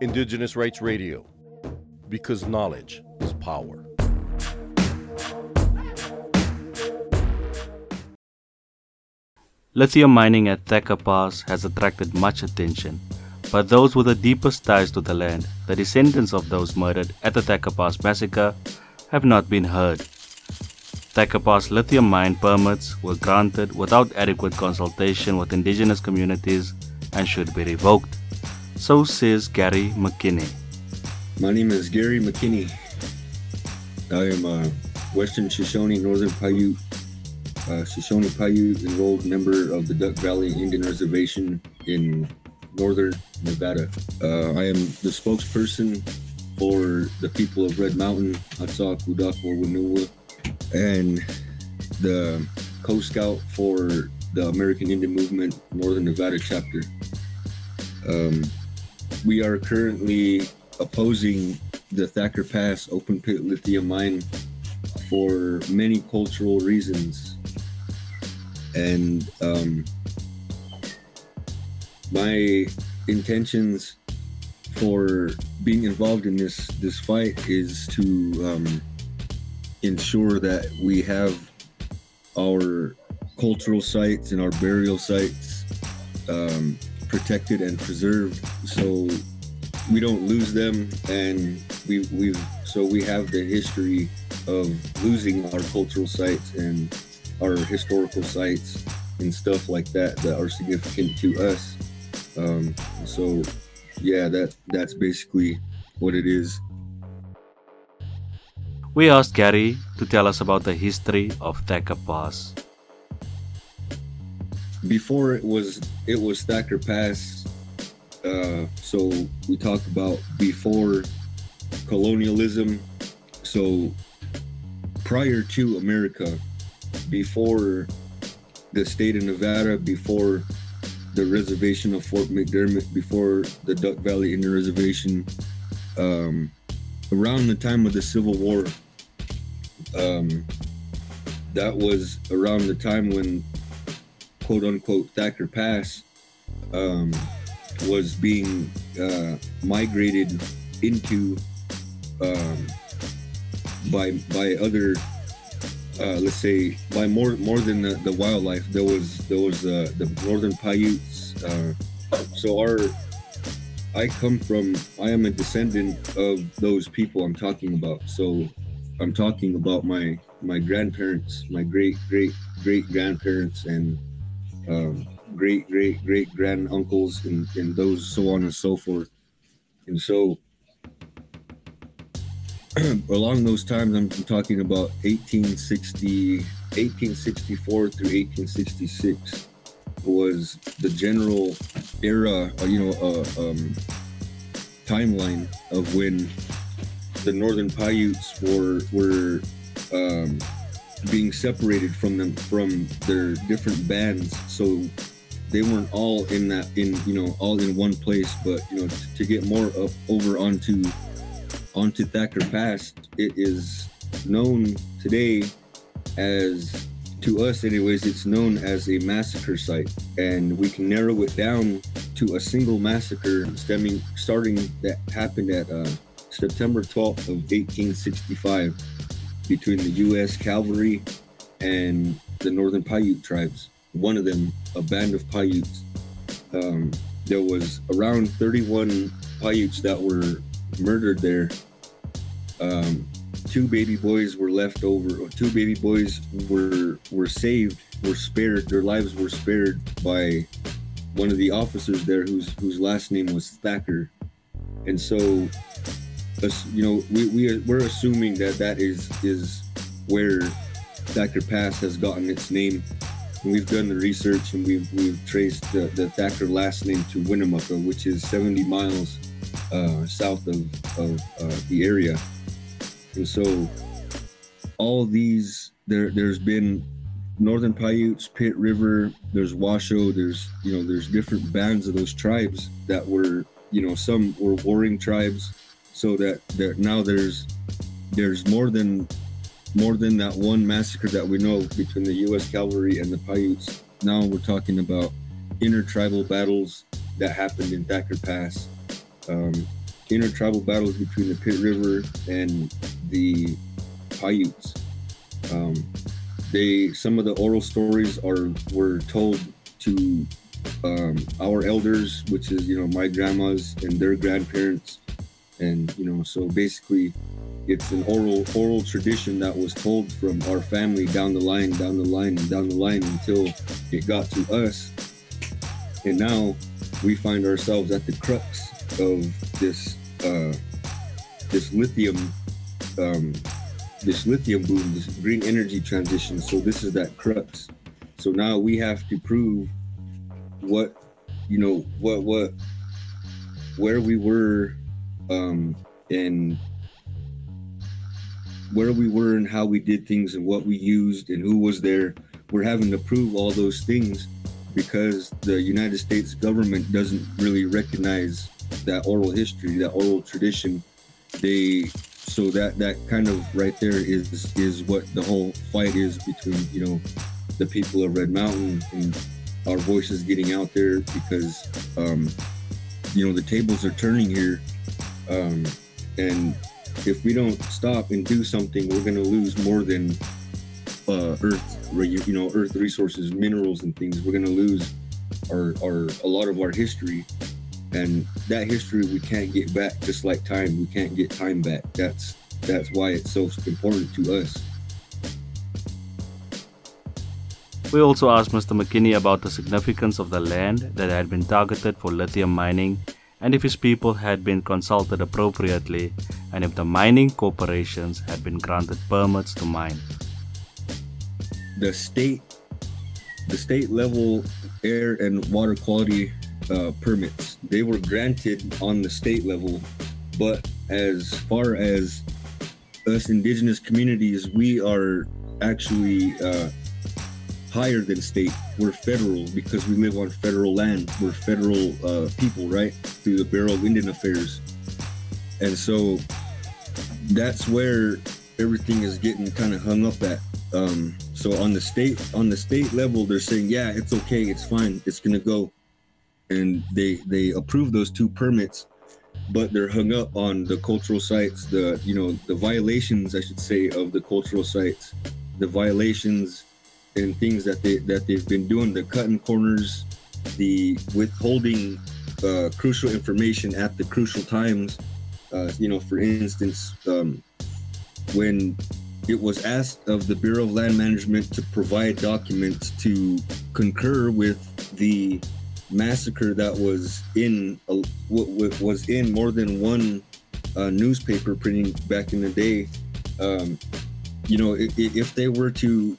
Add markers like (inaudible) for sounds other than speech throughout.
Indigenous Rights Radio, because knowledge is power. Lithium mining at Thacker Pass has attracted much attention, but those with the deepest ties to the land, the descendants of those murdered at the Thacker Pass massacre, have not been heard. Thacker Pass lithium mine permits were granted without adequate consultation with indigenous communities and should be revoked. So says Gary McKinney. My name is Gary McKinney. I am a Western Shoshone Northern Paiute uh, Shoshone Paiute enrolled member of the Duck Valley Indian Reservation in northern Nevada. Uh, I am the spokesperson for the people of Red Mountain, Atsak, Udakwa, Winua, and the co-scout for the American Indian Movement Northern Nevada chapter. Um, we are currently opposing the Thacker Pass open pit lithium mine for many cultural reasons and um, my intentions for being involved in this this fight is to um, ensure that we have our cultural sites and our burial sites um, protected and preserved so we don't lose them and we we so we have the history of losing our cultural sites and our historical sites and stuff like that that are significant to us. Um, so, yeah, that that's basically what it is. We asked Gary to tell us about the history of Thacker Pass. Before it was it was Thacker Pass. Uh, so we talked about before colonialism. So prior to America, before the state of Nevada, before the reservation of Fort McDermitt, before the Duck Valley Indian Reservation, um, around the time of the Civil War. Um, that was around the time when, quote unquote, Thacker Pass um, was being uh, migrated into um, by by other uh, let's say by more more than the, the wildlife. There was there was uh, the northern Paiutes uh, so our I come from I am a descendant of those people I'm talking about. So I'm talking about my my grandparents my great great great grandparents and um, great great great grand uncles and, and those so on and so forth. And so (clears throat) along those times, I'm talking about 1860, 1864 through 1866 was the general era, uh, you know, uh, um, timeline of when the Northern Paiutes were were um, being separated from them from their different bands. So they weren't all in that in you know all in one place, but you know to, to get more up over onto onto Thacker Pass, it is known today as, to us anyways, it's known as a massacre site. And we can narrow it down to a single massacre stemming, starting that happened at uh, September 12th of 1865 between the U.S. cavalry and the Northern Paiute tribes. One of them, a band of Paiutes. Um, there was around 31 Paiutes that were murdered there um, two baby boys were left over. Two baby boys were were saved, were spared. Their lives were spared by one of the officers there, whose whose last name was Thacker. And so, you know, we we are, we're assuming that that is is where Thacker Pass has gotten its name. And we've done the research and we've we've traced the, the Thacker last name to Winnemucca, which is 70 miles uh, south of, of uh, the area. And so all these there there's been Northern Paiutes, Pit River, there's Washoe, there's you know, there's different bands of those tribes that were, you know, some were warring tribes. So that there now there's there's more than more than that one massacre that we know between the US cavalry and the Paiutes. Now we're talking about intertribal battles that happened in Thacker Pass. Um, intertribal battles between the Pit River and the Paiutes. Um, they some of the oral stories are were told to um, our elders, which is you know my grandmas and their grandparents, and you know so basically it's an oral oral tradition that was told from our family down the line, down the line, and down the line until it got to us, and now we find ourselves at the crux of this uh, this lithium um, this lithium boom, this green energy transition. So this is that crux. So now we have to prove what you know what what where we were um and where we were and how we did things and what we used and who was there we're having to prove all those things because the united states government doesn't really recognize that oral history that oral tradition. They so that that kind of right there is is what the whole fight is between you know the people of red mountain and our voices getting out there because um, you know the tables are turning here, um, and if we don't stop and do something, we're gonna lose more than uh, Earth, you know, Earth resources, minerals, and things. We're gonna lose our, our a lot of our history, and that history we can't get back. Just like time, we can't get time back. That's that's why it's so important to us. We also asked Mr. McKinney about the significance of the land that had been targeted for lithium mining and if his people had been consulted appropriately and if the mining corporations had been granted permits to mine. The state the state level air and water quality uh, permits they were granted on the state level but as far as us indigenous communities we are actually uh, higher than state. We're federal because we live on federal land. We're federal uh, people, right? Through the Bureau of Indian Affairs. And so that's where everything is getting kind of hung up at. Um, so on the state on the state level, they're saying, yeah, it's okay, it's fine, it's gonna go, and they they approve those two permits, but they're hung up on the cultural sites, the you know the violations, I should say, of the cultural sites, the violations and things that they that they've been doing the cutting corners the withholding uh, crucial information at the crucial times. Uh, you know for instance um, when it was asked of the bureau of land management to provide documents to concur with the massacre that was in a, was in more than one uh, newspaper printing back in the day um, you know if, if they were to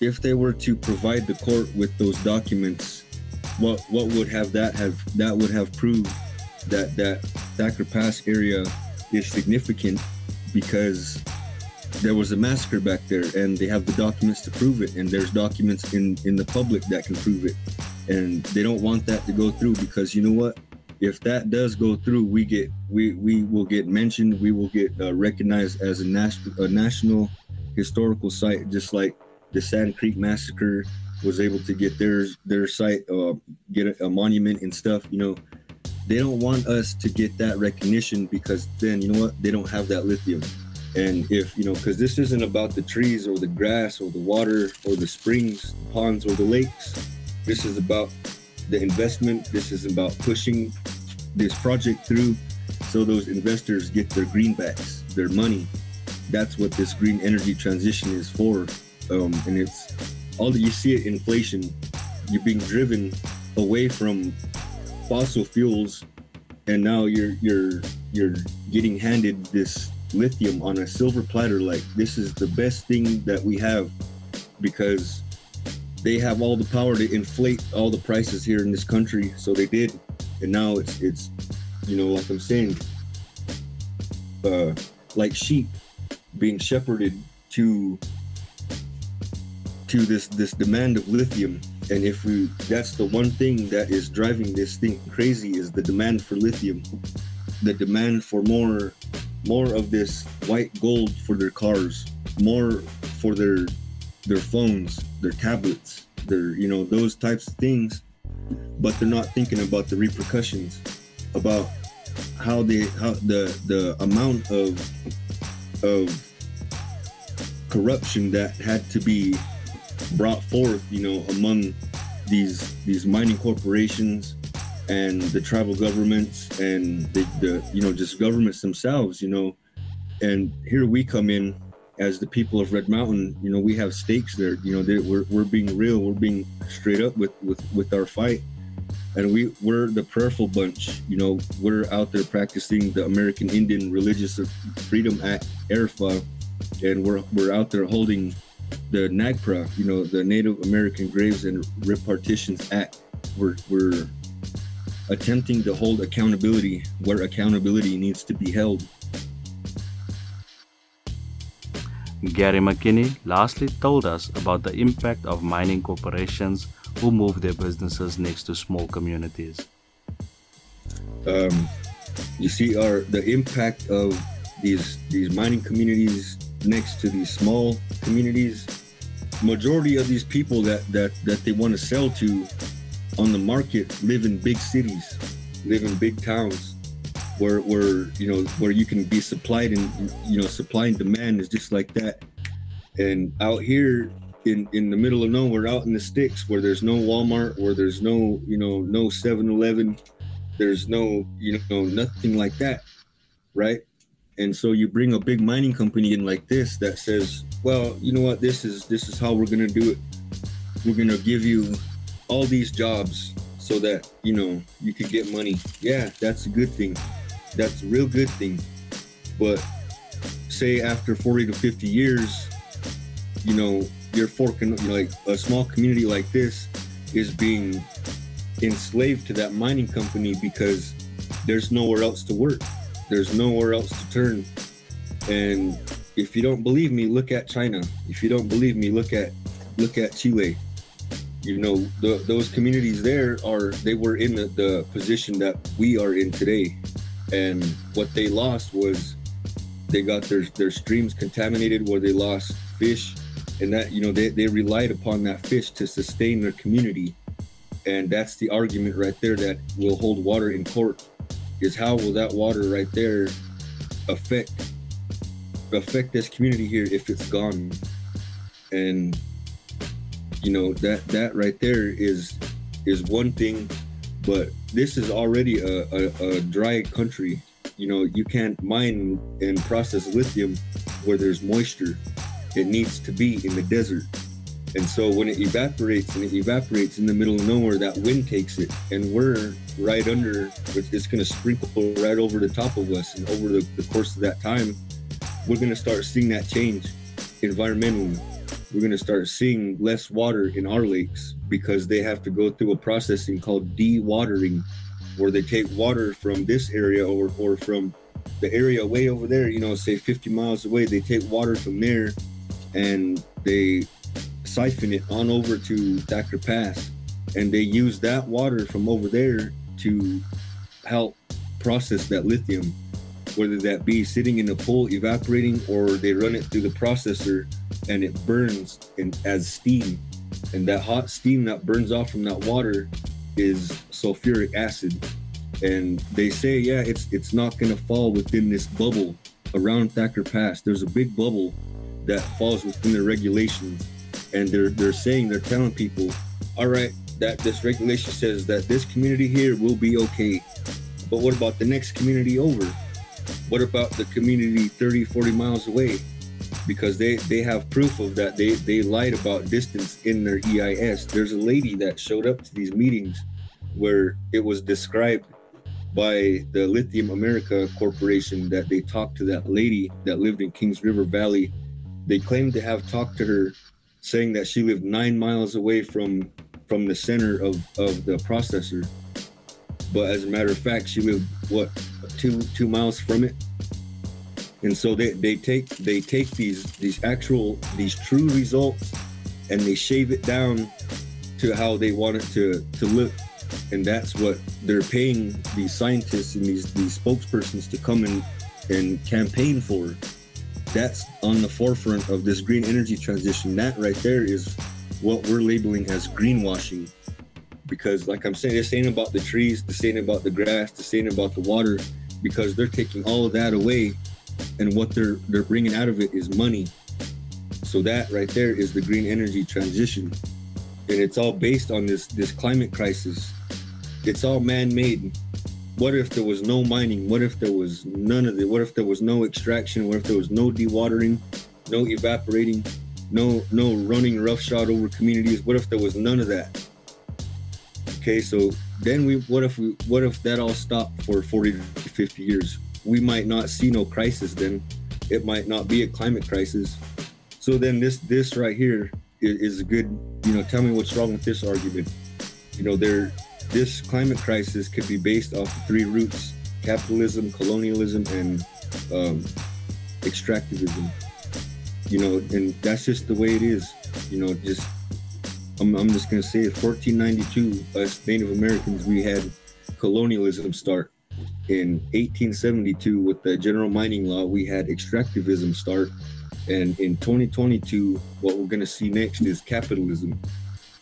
if they were to provide the court with those documents, what what would have that have that would have proved that that Thacker Pass area is significant because there was a massacre back there and they have the documents to prove it and there's documents in in the public that can prove it. And they don't want that to go through because you know what? If that does go through we get we we will get mentioned. We will get uh, recognized as a national a national historical site just like the Sand Creek Massacre was able to get their their site, uh, get a, a monument and stuff. You know, they don't want us to get that recognition because then you know what? They don't have that lithium. And if you know, because this isn't about the trees or the grass or the water or the springs, ponds or the lakes. This is about the investment. This is about pushing this project through so those investors get their greenbacks, their money. That's what this green energy transition is for um, and it's all that you see it inflation. You're being driven away from fossil fuels, and now you're you're you're getting handed this lithium on a silver platter. Like this is the best thing that we have because they have all the power to inflate all the prices here in this country. So they did, and now it's it's you know like I'm saying, uh, like sheep being shepherded to to this this demand of lithium. And if we that's the one thing that is driving this thing crazy is the demand for lithium. The demand for more more of this white gold for their cars more for their their phones their tablets their you know those types of things. But they're not thinking about the repercussions, about how they how the the amount of of corruption that had to be brought forth, you know, among these these mining corporations and the tribal governments and the, the you know just governments themselves, you know. And here we come in as the people of Red Mountain, you know, we have stakes there. You know, we're, we're being real. We're being straight up with, with, with our fight. And we, we're the prayerful bunch. You know, we're out there practicing the American Indian Religious Freedom Act, AIRFA, and we're, we're out there holding the NAGPRA, you know, the Native American Graves and Repartitions Act. We're, we're attempting to hold accountability where accountability needs to be held Gary McKinney lastly told us about the impact of mining corporations who move their businesses next to small communities. Um, you see, our the impact of these these mining communities next to these small communities. Majority of these people that that that they want to sell to on the market live in big cities, live in big towns where where you know where you can be supplied and you know supply and demand is just like that and out here in in the middle of nowhere out in the sticks where there's no walmart where there's no you know no 7-eleven there's no you know nothing like that right and so you bring a big mining company in like this that says well you know what this is this is how we're gonna do it we're gonna give you all these jobs so that you know you could get money yeah that's a good thing that's a real good thing. But say after 40 to 50 years, you know, you're forking, you know, like a small community like this is being enslaved to that mining company because there's nowhere else to work. There's nowhere else to turn. And if you don't believe me, look at China. If you don't believe me, look at look at Chile. You know, the, those communities there are they were in the, the position that we are in today and what they lost was they got their their streams contaminated where they lost fish and that you know they, they relied upon that fish to sustain their community and that's the argument right there that will hold water in court is how will that water right there affect affect this community here if it's gone and you know that that right there is is one thing but this is already a, a, a dry country. You know, you can't mine and process lithium where there's moisture. It needs to be in the desert. And so when it evaporates and it evaporates in the middle of nowhere, that wind takes it, and we're right under. It's going to sprinkle right over the top of us, and over the, the course of that time, we're going to start seeing that change environmentally we're going to start seeing less water in our lakes because they have to go through a processing called dewatering where they take water from this area or, or from the area way over there you know say 50 miles away they take water from there and they siphon it on over to Thacker Pass and they use that water from over there to help process that lithium whether that be sitting in a pool evaporating or they run it through the processor and it burns in, as steam. And that hot steam that burns off from that water is sulfuric acid. And they say, yeah, it's it's not gonna fall within this bubble around Thacker Pass. There's a big bubble that falls within the regulations. And they're they're saying, they're telling people, all right, that this regulation says that this community here will be okay. But what about the next community over? What about the community 30, 40 miles away? Because they, they have proof of that. They, they lied about distance in their EIS. There's a lady that showed up to these meetings where it was described by the Lithium America Corporation that they talked to that lady that lived in Kings River Valley. They claimed to have talked to her saying that she lived nine miles away from from the center of, of the processor. But as a matter of fact, she lived what two two miles from it? And so they, they take they take these these actual these true results and they shave it down to how they want it to to look. And that's what they're paying these scientists and these these spokespersons to come and and campaign for that's on the forefront of this green energy transition that right there is what we're labeling as greenwashing because like I'm saying, they're saying about the trees, they're saying about the grass, they're saying about the water, because they're taking all of that away, and what they're they're bringing out of it is money. So that right there is the green energy transition, and it's all based on this this climate crisis. It's all man-made. What if there was no mining? What if there was none of it? What if there was no extraction? What if there was no dewatering, no evaporating, no no running roughshod over communities? What if there was none of that? Okay, so then we what if we what if that all stopped for 40 to 50 years? We might not see no crisis then. It might not be a climate crisis. So then this this right here is, is a good, you know, tell me what's wrong with this argument. You know, there this climate crisis could be based off of three roots: capitalism, colonialism, and um, extractivism. You know, and that's just the way it is. You know, just I'm, I'm just to say it 1492, us Native Americans, we had colonialism start. In 1872, with the general mining law, we had extractivism start. And in 2022, what we're to see next is capitalism.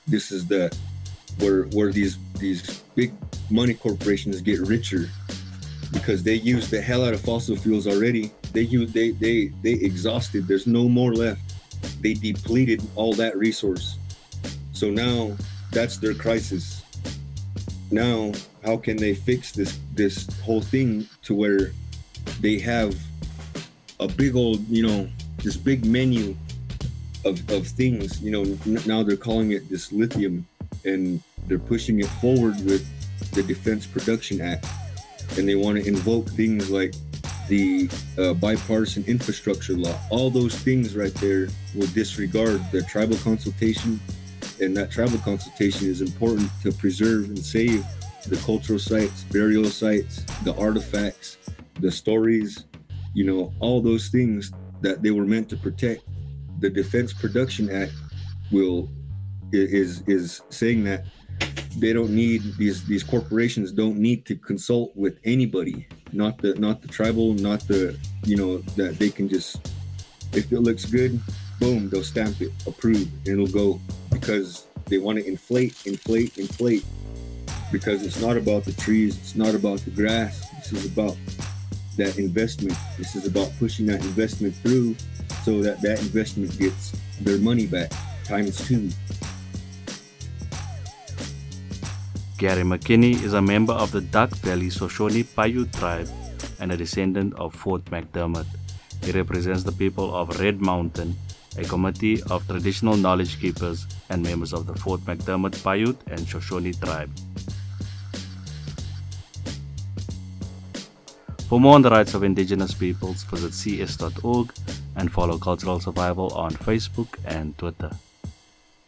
This is the where where these these big money corporations get richer because they use the hell out of fossil fuels already. They use they they they exhausted. There's no more left. They depleted all that resource so now that's their crisis. Now, how can they fix this this whole thing to where they have a big old, you know, this big menu of, of things, you know, now they're calling it this lithium and they're pushing it forward with the Defense Production Act. And they want to invoke things like the uh, bipartisan infrastructure law. All those things right there will disregard the tribal consultation and that tribal consultation is important to preserve and save the cultural sites, burial sites, the artifacts, the stories, you know, all those things that they were meant to protect. The Defense Production Act will is is saying that they don't need these these corporations don't need to consult with anybody, not the not the tribal, not the you know that they can just if it looks good, boom, they'll stamp it, approve, and it'll go because they want to inflate, inflate, inflate. Because it's not about the trees, it's not about the grass. This is about that investment. This is about pushing that investment through so that that investment gets their money back times two. Gary McKinney is a member of the Duck Valley Shoshone Paiute tribe and a descendant of Fort McDermitt. He represents the people of Red Mountain a committee of traditional knowledge keepers and members of the Fort McDermitt Paiute and Shoshone tribe. For more on the rights of indigenous peoples, visit cs.org and follow Cultural Survival on Facebook and Twitter.